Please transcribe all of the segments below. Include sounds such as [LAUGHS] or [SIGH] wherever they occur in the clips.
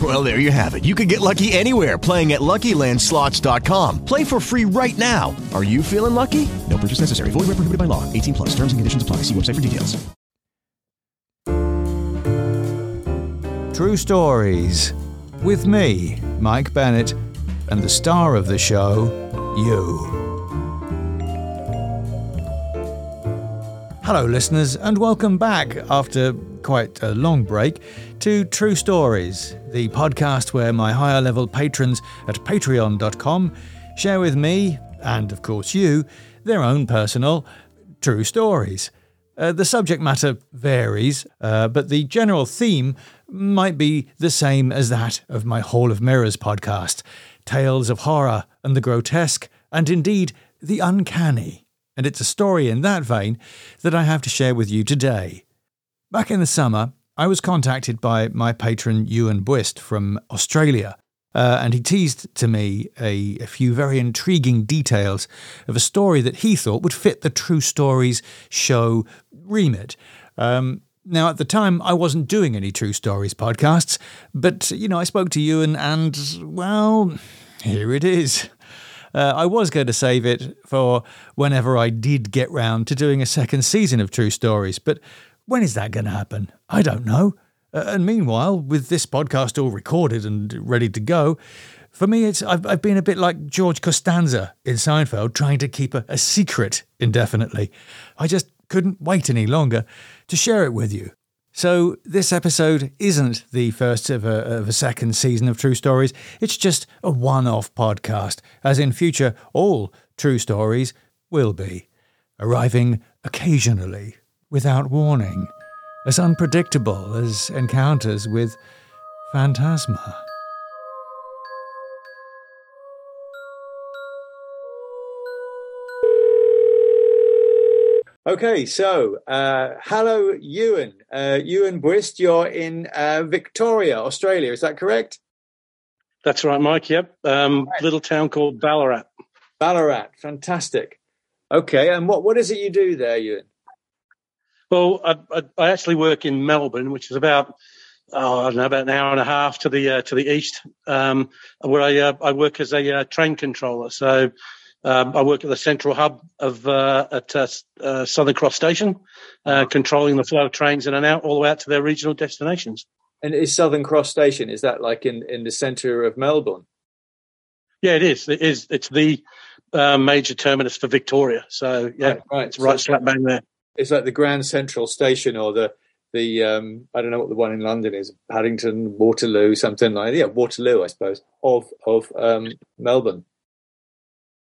Well, there you have it. You can get lucky anywhere playing at LuckyLandSlots.com. Play for free right now. Are you feeling lucky? No purchase necessary. Void where prohibited by law. 18 plus. Terms and conditions apply. See website for details. True Stories with me, Mike Bennett and the star of the show, you. Hello, listeners, and welcome back after quite a long break to True Stories, the podcast where my higher level patrons at patreon.com share with me, and of course you, their own personal true stories. Uh, the subject matter varies, uh, but the general theme might be the same as that of my Hall of Mirrors podcast tales of horror and the grotesque, and indeed the uncanny. And it's a story in that vein that I have to share with you today. Back in the summer, I was contacted by my patron Ewan Buist from Australia, uh, and he teased to me a, a, few very intriguing details of a story that he thought would fit the True Stories show remit. Um, now, at the time, I wasn't doing any True Stories podcasts, but, you know, I spoke to Ewan and, well, here it is. Uh, I was going to save it for whenever I did get round to doing a second season of True Stories, but when is that going to happen? I don't know. Uh, and meanwhile, with this podcast all recorded and ready to go, for me, it's I've, I've been a bit like George Costanza in Seinfeld, trying to keep a, a secret indefinitely. I just couldn't wait any longer to share it with you. So, this episode isn't the first of a, of a, second season of True Stories. It's just a one off podcast, as in future, all True Stories will be, arriving occasionally without warning, as unpredictable as encounters with Phantasma. Okay, so uh, hello, Ewan. Uh, Ewan Buist, you're in uh, Victoria, Australia. Is that correct? That's right, Mike. Yep. Um, right. Little town called Ballarat. Ballarat, fantastic. Okay, and what, what is it you do there, Ewan? Well, I, I, I actually work in Melbourne, which is about oh, I don't know, about an hour and a half to the uh, to the east, um, where I uh, I work as a uh, train controller. So um, I work at the central hub of uh, at uh, uh, Southern Cross Station, uh, controlling the flow of trains in and out all the way out to their regional destinations. And is Southern Cross Station is that like in, in the centre of Melbourne? Yeah, it is. It is. It's the uh, major terminus for Victoria. So yeah, right, right. it's right so slap bang there. It's like the Grand Central Station or the the um, I don't know what the one in London is, Paddington, Waterloo, something like. Yeah, Waterloo, I suppose, of of um, Melbourne.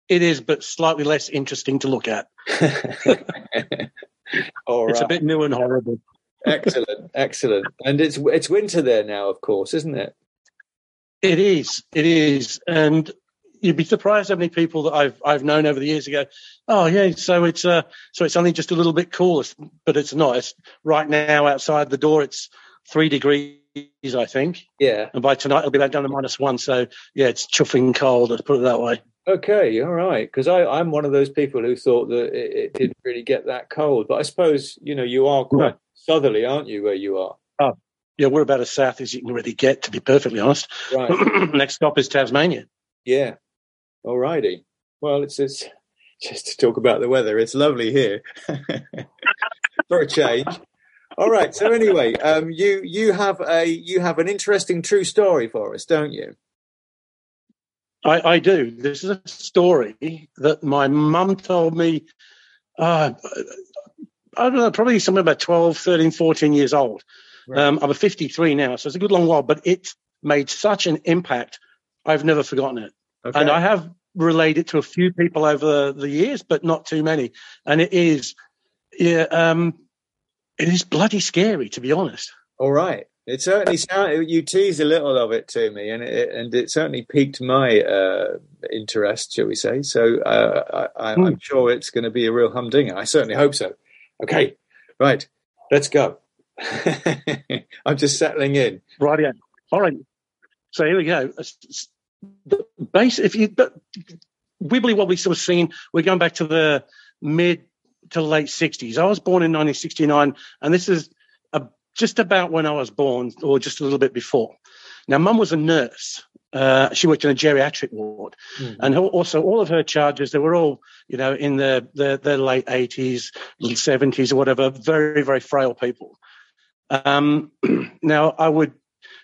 It is, but slightly less interesting to look at. [LAUGHS] Right. It's a bit new and horrible. excellent, excellent. And it's it's winter there now, of course, isn't it? It is. It is, and you'd be surprised how many people that I've I've known over the years ago. Oh yeah, so it's uh so it's only just a little bit cooler, but it's not. It's right now outside the door. It's three degrees, I think. Yeah. And by tonight it'll be back down to minus one. So yeah, it's chuffing cold. Let's put it that way. Okay, all right. Because I'm one of those people who thought that it, it, didn't really get that cold. But I suppose you know you are quite southerly, aren't you? Where you are? Oh, yeah, we're about as south as you can really get, to be perfectly honest. Right. [CLEARS THROAT] Next stop is Tasmania. Yeah. All righty. Well, it's, it's [LAUGHS] just to talk about the weather. It's lovely here [LAUGHS] for a change. All right. So anyway, um, you you have a you have an interesting true story for us, don't you? I, I do. This is a story that my mum told me uh, I don't know, probably somewhere about 12, 13, 14 years old. Right. Um, I'm a 53 now, so it's a good long while, but it made such an impact. I've never forgotten it. Okay. And I have relayed it to a few people over the years, but not too many. And it is, yeah, um, it is bloody scary, to be honest. All right. It certainly sound you teased a little of it to me, and it and it certainly piqued my uh, interest, shall we say? So uh, I, Hmm. I'm sure it's going to be a real humdinger. I certainly hope so. Okay, right, let's go. [LAUGHS] I'm just settling in. Right, yeah. All right. So here we go. The base, if you, but wibbly wobbly sort of scene, we're going back to the mid to late 60s. I was born in 1969, and this is a, just about when I was born, or just a little bit before. Now, mum was a nurse. Uh, she worked in a geriatric ward, and her, also all of her charges, they were all, you know, in the, the, the late 80s, 70s, or whatever, very, very frail people. Um, [CLEARS THROAT] now, I would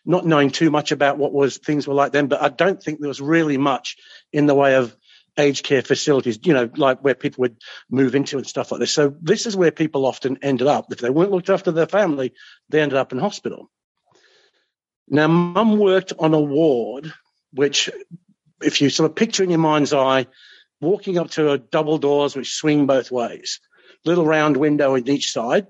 not knowing too much about what was things were like then, but I don't think there was really much in the way of aged care facilities, you know, like where people would move into and stuff like this. So this is where people often ended up. If they weren't looked after their family, they ended up in hospital. Now, mum worked on a ward, which, if you sort of picture in your mind's eye, walking up to a double doors which swing both ways, little round window in each side.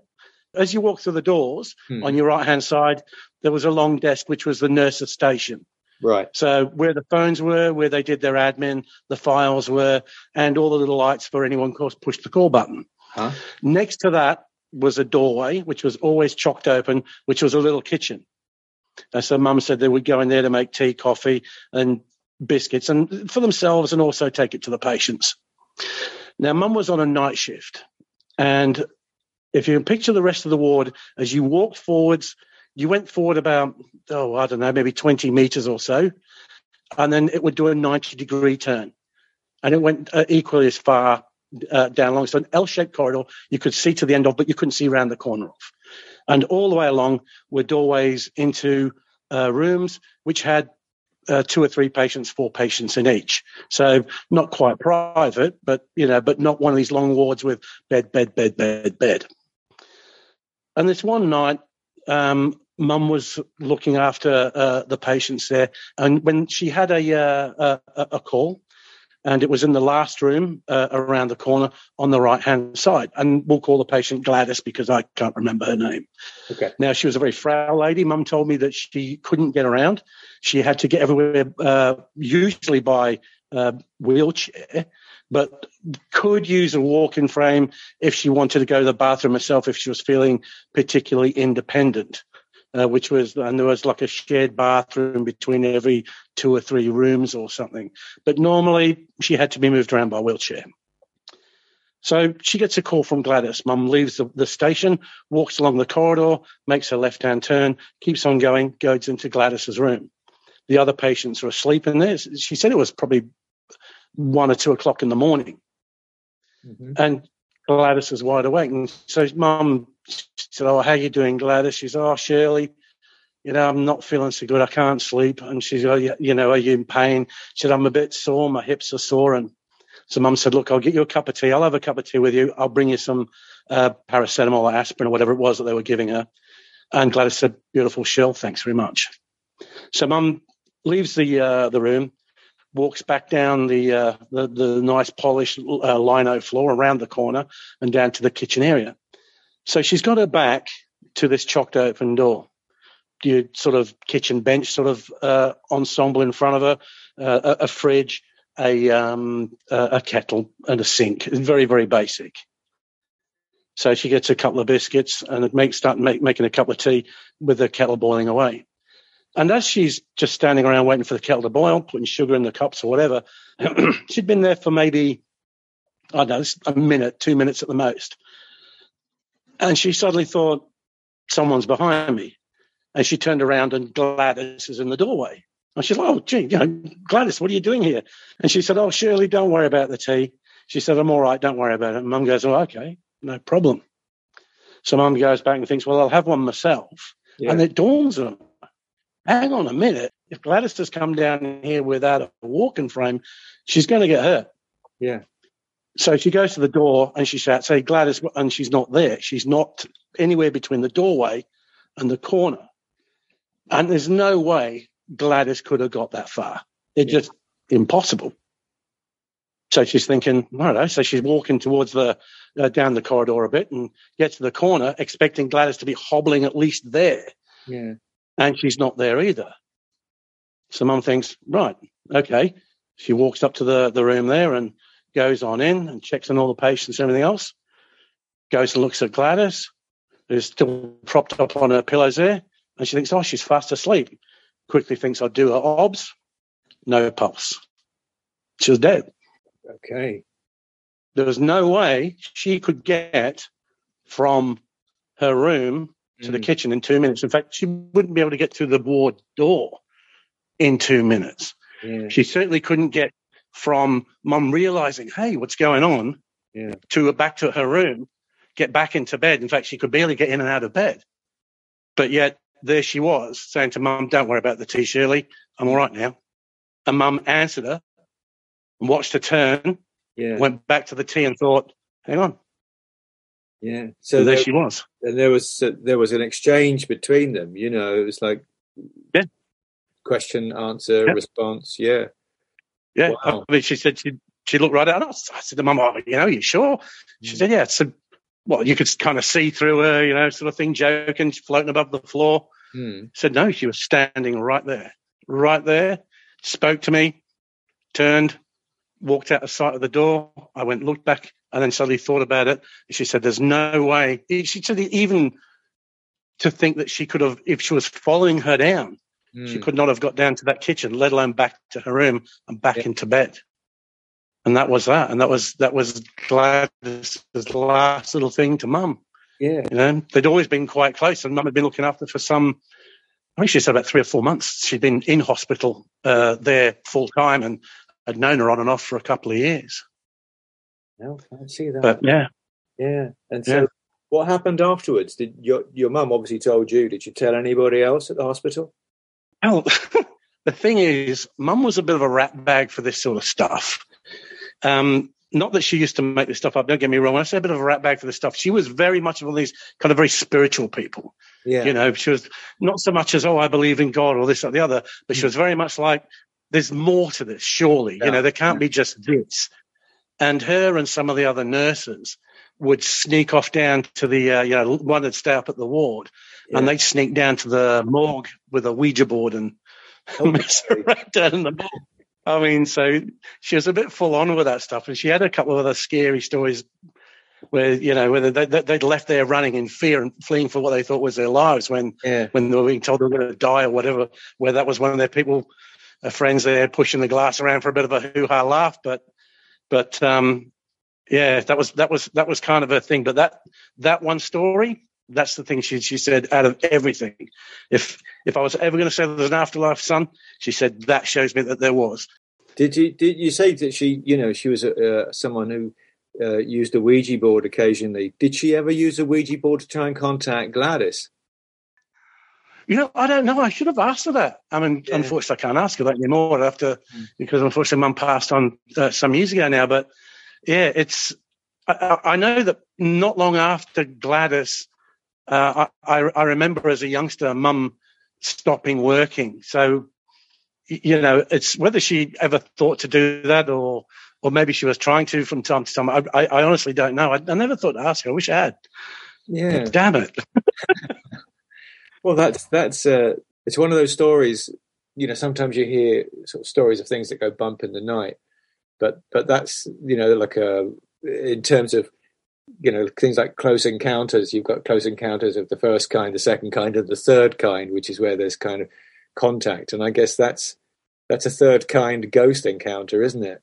As you walk through the doors, Hmm. on your right hand side, there was a long desk which was the nurse's station. Right. So where the phones were, where they did their admin, the files were, and all the little lights for anyone, of course, push the call button. Huh? Next to that was a doorway, which was always chocked open, which was a little kitchen. And so mum said they would go in there to make tea, coffee, and biscuits, and for themselves, and also take it to the patients. Now, mum was on a night shift, and if you can picture the rest of the ward, as you walked forwards, you went forward about, oh, I don't know, maybe 20 meters or so, and then it would do a 90 degree turn. And it went uh, equally as far uh, down along. So an L shaped corridor you could see to the end of, but you couldn't see around the corner of. And all the way along were doorways into uh, rooms which had uh, two or three patients, four patients in each. So not quite private, but you know, but not one of these long wards with bed, bed, bed, bed, bed. And this one night, um, Mum was looking after uh, the patients there, and when she had a uh, a, a call, and it was in the last room uh, around the corner on the right hand side, and we'll call the patient Gladys because I can't remember her name. Okay. Now she was a very frail lady. Mum told me that she couldn't get around. She had to get everywhere, uh, usually by uh, wheelchair, but could use a walking frame if she wanted to go to the bathroom herself if she was feeling particularly independent. Uh, which was, and there was like a shared bathroom between every two or three rooms or something. But normally she had to be moved around by wheelchair. So she gets a call from Gladys. Mum leaves the, the station, walks along the corridor, makes a left hand turn, keeps on going, goes into Gladys's room. The other patients are asleep in there. She said it was probably one or two o'clock in the morning. Mhm. And Gladys is wide awake. And so mum said, Oh, how you doing, Gladys? She's, Oh, Shirley, you know, I'm not feeling so good. I can't sleep. And she's, Oh, you, know, are you in pain? She said, I'm a bit sore. My hips are sore. And so mum said, Look, I'll get you a cup of tea. I'll have a cup of tea with you. I'll bring you some uh, paracetamol or aspirin or whatever it was that they were giving her. And Gladys said, Beautiful, Shirl. Thanks very much. So mum leaves the uh, the room, walks back down the uh, the, the nice polished uh, lino floor around the corner and down to the kitchen area. So she's got her back to this chocked open door. You sort of kitchen bench sort of uh, ensemble in front of her, uh, a, a fridge, a um, a a kettle, and a sink. Very very basic. So she gets a couple of biscuits and it makes start make, making a cup of tea with the kettle boiling away. And as she's just standing around waiting for the kettle to boil, putting sugar in the cups or whatever, [CLEARS THROAT] she'd been there for maybe, I don't know, a minute, two minutes at the most. And she suddenly thought, someone's behind me. And she turned around and Gladys is in the doorway. And she's like, oh, gee, you know, Gladys, what are you doing here? And she said, oh, Shirley, don't worry about the tea. She said, I'm all right, don't worry about it. And mum goes, oh, okay, no problem. So mum goes back and thinks, well, I'll have one myself. Yeah. And it dawns on her, hang on a minute. If Gladys has come down here without a walking frame, she's going to get hurt. Yeah. So she goes to the door and she shouts, "Hey, Gladys!" And she's not there. She's not anywhere between the doorway and the corner. And there's no way Gladys could have got that far. It's just impossible. So she's thinking, I don't know. So she's walking towards the uh, down the corridor a bit and gets to the corner, expecting Gladys to be hobbling at least there, Yeah. and she's not there either. So Mum thinks, right, okay. She walks up to the the room there and goes on in and checks on all the patients and everything else. Goes and looks at Gladys, who's still propped up on her pillows there, and she thinks, oh, she's fast asleep. Quickly thinks, I'll do her obs. No pulse. She was dead. Okay. There was no way she could get from her room to the Mm. kitchen in two minutes. In fact, she wouldn't be able to get through the ward door in two minutes. Yeah. She certainly couldn't get from mum realizing, hey, what's going on, Yeah. to back to her room, get back into bed. In fact, she could barely get in and out of bed. But yet there she was saying to mum, don't worry about the tea, Shirley. I'm all right now. And mum answered her and watched her turn, Yeah. went back to the tea and thought, hang on. Yeah. So there there, she was. and there was uh, there was an exchange between them. You know, it was like Yeah. question, answer, Yeah. response. Yeah. Yeah. Wow. I mean, she said she, she looked right at us. I said to mum, oh, you know, you sure? She said, yeah. So, well, you could kind of see through her, you know, sort of thing, joking, floating above the floor. Hmm. said no she was standing right there right there spoke to me turned walked out of sight of the door i went looked back and then suddenly thought about it and she said there's no way she said even to think that she could have if she was following her down she Hmm. could not have got down to that kitchen let alone back to her room and back Yeah. into bed and that was that and that was that was gladys's last little thing to mum Yeah. you know, they'd always been quite close, and Mum had been looking after for some. I think she said about three or four months. She'd been in hospital uh, there full time, and had known her on and off for a couple of years. No, I see that. But yeah, yeah. And so, Yeah. what happened afterwards? Did your your mum obviously told you? Did you tell anybody else at the hospital? Well, [LAUGHS] the thing is, Mum was a bit of a rat bag for this sort of stuff. Um, not that she used to make this stuff up. Don't get me wrong. When I say a bit of a rat bag for this stuff, she was very much one of these kind of very spiritual people. Yeah. You know, she was not so much as, oh, I believe in God or this or the other, but she was very much like, there's more to this, surely. Yeah. You know, there can't be just this. And her and some of the other nurses would sneak off down to the, uh, you know, one would stay up at the ward and they'd sneak down to the morgue with a Ouija board and [LAUGHS] mess around down in the morgue. I mean, so she was a bit full on with that stuff. And she had a couple of other scary stories where, you know, whether they, they'd left there running in fear and fleeing for what they thought was their lives when Yeah. when they were being told they were going to die or whatever, where that was one of their people, uh, friends there pushing the glass around for a bit of a hoo ha laugh. But, but, um, yeah, that was, that was, that was kind of a thing. But that, that one story, that's the thing she, she said out of everything. If, if I was ever going to say there's an afterlife, son, she said that shows me that there was. Did you did you say that she you know she was uh, someone who uh, used a Ouija board occasionally? Did she ever use a Ouija board to try and contact Gladys? You know, I don't know. I should have asked her that. I mean, Yeah. unfortunately, I can't ask her that anymore after because unfortunately, Mum passed on uh, some years ago now. But yeah, it's. I, I know that not long after Gladys, uh, I, I I remember as a youngster, Mum stopping working. So, you know, it's whether she ever thought to do that or or maybe she was trying to from time to time. I, I, I honestly don't know. I, I never thought to ask her. I wish I had. Yeah. Damn it. [LAUGHS] Well, that's that's uh, it's one of those stories. You know, sometimes you hear sort of stories of things that go bump in the night, but but that's you know like a in terms of you know things like close encounters. You've got close encounters of the first kind, the second kind, and the third kind, which is where there's kind of contact. And I guess that's that's a third kind ghost encounter, isn't it?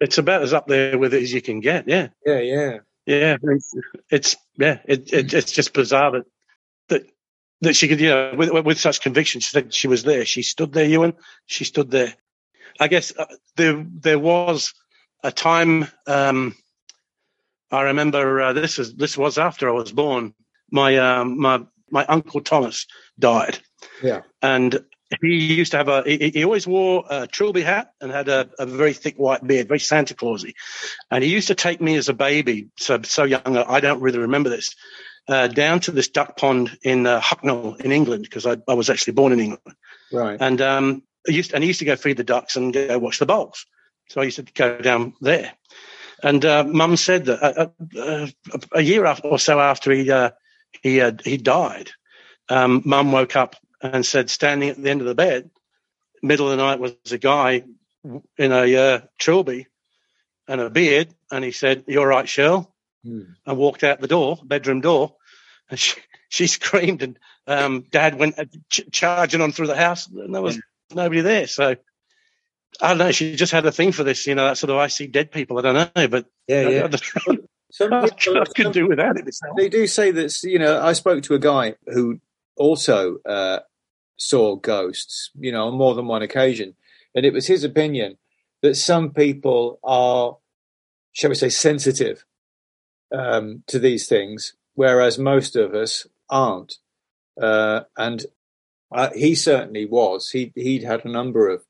It's about as up there with it as you can get. Yeah. Yeah, yeah, Yeah, it's, it's yeah, it, it, it's just bizarre that that she could, you know, with, with such conviction, she said she was there. She stood there, Ewan. She stood there. I guess uh, there there was a time. Um, I remember uh, this is this was after I was born. My um, my my uncle Thomas died, yeah. and he used to have a. He, he always wore a trilby hat and had a, a very thick white beard, very Santa Clausy. And he used to take me as a baby, so so young. I don't really remember this. Uh, down to this duck pond in uh, Hucknall in England because I, I was actually born in England. Right. And um, I used and he used to go feed the ducks and go watch the bowls. So I used to go down there. And uh, Mum said that uh, uh, a year after, or so after he uh, he he died, um, Mum woke up and said, standing at the end of the bed, middle of the night was a guy in a uh, trilby and a beard, and he said, "You're right, Shirl," Hmm. and walked out the door, bedroom door, and she, [LAUGHS] she screamed, and um, Dad went uh, ch- charging on through the house, and there was nobody there. So I don't know. She just had a thing for this, you know, that sort of I see dead people. I don't know, but Yeah, I- yeah. I, don't- [LAUGHS] Some [LAUGHS] I, people, could do without it. myself. They do say that, you know, I spoke to a guy who also uh, saw ghosts, you know, on more than one occasion. And it was his opinion that some people are, shall we say, sensitive um, to these things, whereas most of us aren't. Uh, and uh, he certainly was. He, he'd had a number of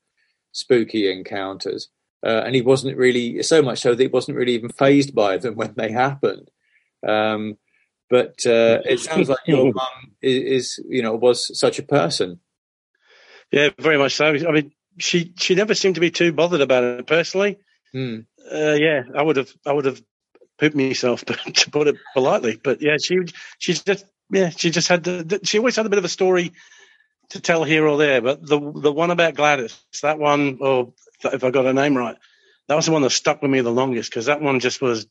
spooky encounters. Uh, and he wasn't really so much so that he wasn't really even fazed by them [LAUGHS] when they happened. Um, but uh, it sounds like your [LAUGHS] mum is, is, you know, was such a person. Yeah, very much so. I mean, she she never seemed to be too bothered about it personally. Uh, yeah, I would have I would have pooped myself [LAUGHS] to put it politely. But yeah, she she's just yeah she just had the, she always had a bit of a story to tell here or there. But the the one about Gladys, that one, or if I got her name right, that was the one that stuck with me the longest because that one just was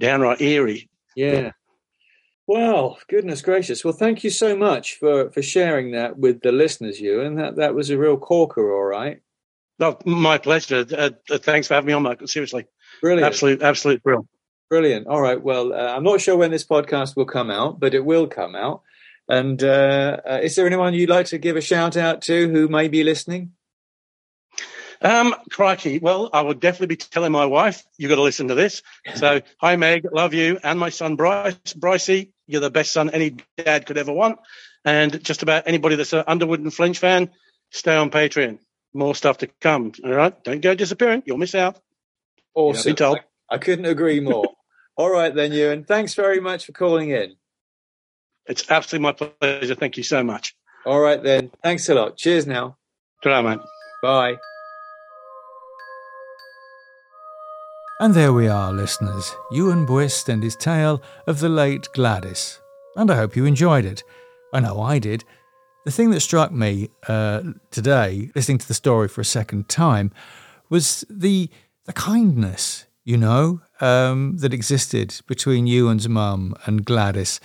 downright eerie. Yeah. Well, goodness gracious. Well, thank you so much for, for sharing that with the listeners, you. And that, that was a real corker, all right. No, my pleasure. Uh, uh, thanks for having me on, Michael. Seriously, Brilliant. absolute, absolute thrill. Brilliant. All right. Well, uh, I'm not sure when this podcast will come out, but it will come out. And uh, uh, is there anyone you'd like to give a shout out to who may be listening? Um, crikey. Well, I would definitely be telling my wife, you've got to listen to this. So, [LAUGHS] hi, Meg, love you. And my son, Bryce. Brycey, you're the best son any dad could ever want. And just about anybody that's an Underwood and Flinch fan, stay on Patreon. More stuff to come. All right. Don't go disappearing. You'll miss out. Awesome. be told. I, I couldn't agree more. All right, then, Ewan. Thanks very much for calling in. It's absolutely my pleasure. Thank you so much. All right, then. Thanks a lot. Cheers now. Ta-ra, mate. Bye. And there we are, listeners. Ewan Buist and his tale of the late Gladys. And I hope you enjoyed it. I know I did. The thing that struck me uh, today, listening to the story for a second time, was the the kindness, you know, um, that existed between Ewan's mum and Gladys.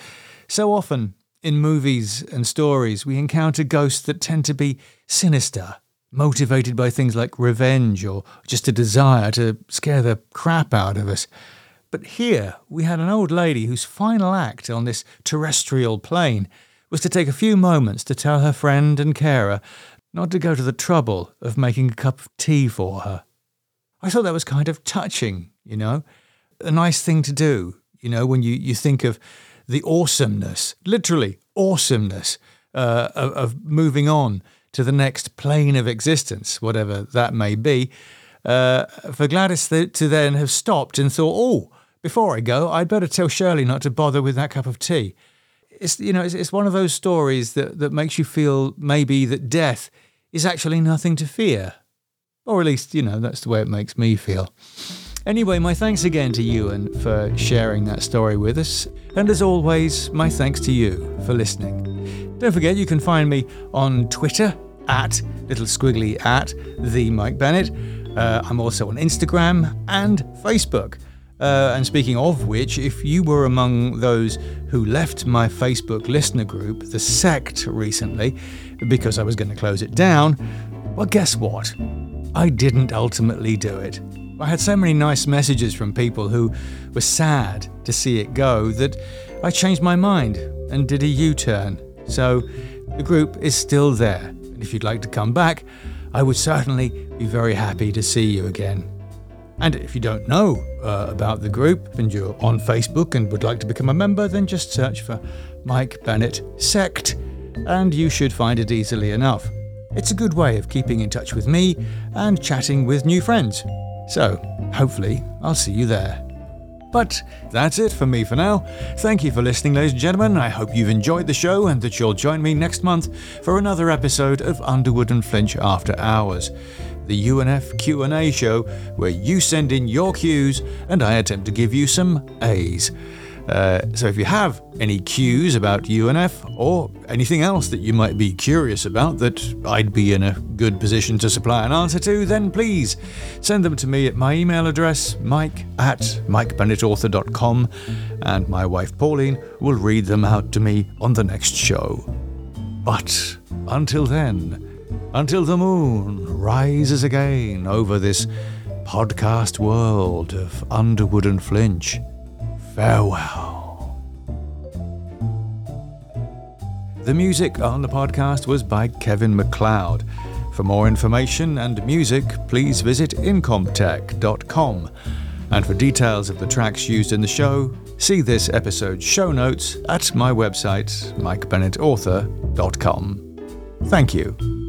So often in movies and stories, we encounter ghosts that tend to be sinister, motivated by things like revenge or just a desire to scare the crap out of us. But here we had an old lady whose final act on this terrestrial plane was to take a few moments to tell her friend and carer not to go to the trouble of making a cup of tea for her. I thought that was kind of touching, you know, a nice thing to do, you know, when you, you think of the awesomeness, literally awesomeness, uh, of, of moving on to the next plane of existence, whatever that may be. Uh, for Gladys th- to then have stopped and thought, oh, before I go, I'd better tell Shirley not to bother with that cup of tea. It's you know, it's, it's one of those stories that, that makes you feel maybe that death is actually nothing to fear. Or at least, you know, that's the way it makes me feel. Anyway, my thanks again to Ewan for sharing that story with us. And as always, my thanks to you for listening. Don't forget, you can find me on Twitter at little squiggly at the Mike Bennett. Uh, I'm also on Instagram and Facebook. Uh, and speaking of which, if you were among those who left my Facebook listener group, The Sect, recently, because I was going to close it down, well, guess what? I didn't ultimately do it. I had so many nice messages from people who were sad to see it go that I changed my mind and did a U turn. So the group is still there. And if you'd like to come back, I would certainly be very happy to see you again. And if you don't know uh, about the group and you're on Facebook and would like to become a member, then just search for Mike Bennett Sect and you should find it easily enough. It's a good way of keeping in touch with me and chatting with new friends. So, hopefully, I'll see you there. But that's it for me for now. Thank you for listening, ladies and gentlemen. I hope you've enjoyed the show and that you'll join me next month for another episode of Underwood and Flinch After Hours, the UNF Q&A show where you send in your Qs and I attempt to give you some As. Uh, so if you have any cues about UNF or anything else that you might be curious about that I'd be in a good position to supply an answer to, then please send them to me at my email address, mike at mikebennettauthor.com, and my wife Pauline will read them out to me on the next show. But until then, until the moon rises again over this podcast world of Underwood and Flinch, farewell. The music on the podcast was by Kevin MacLeod. For more information and music, please visit incompetech.com. And for details of the tracks used in the show, see this episode's show notes at my website, mikebennettauthor.com. Thank you.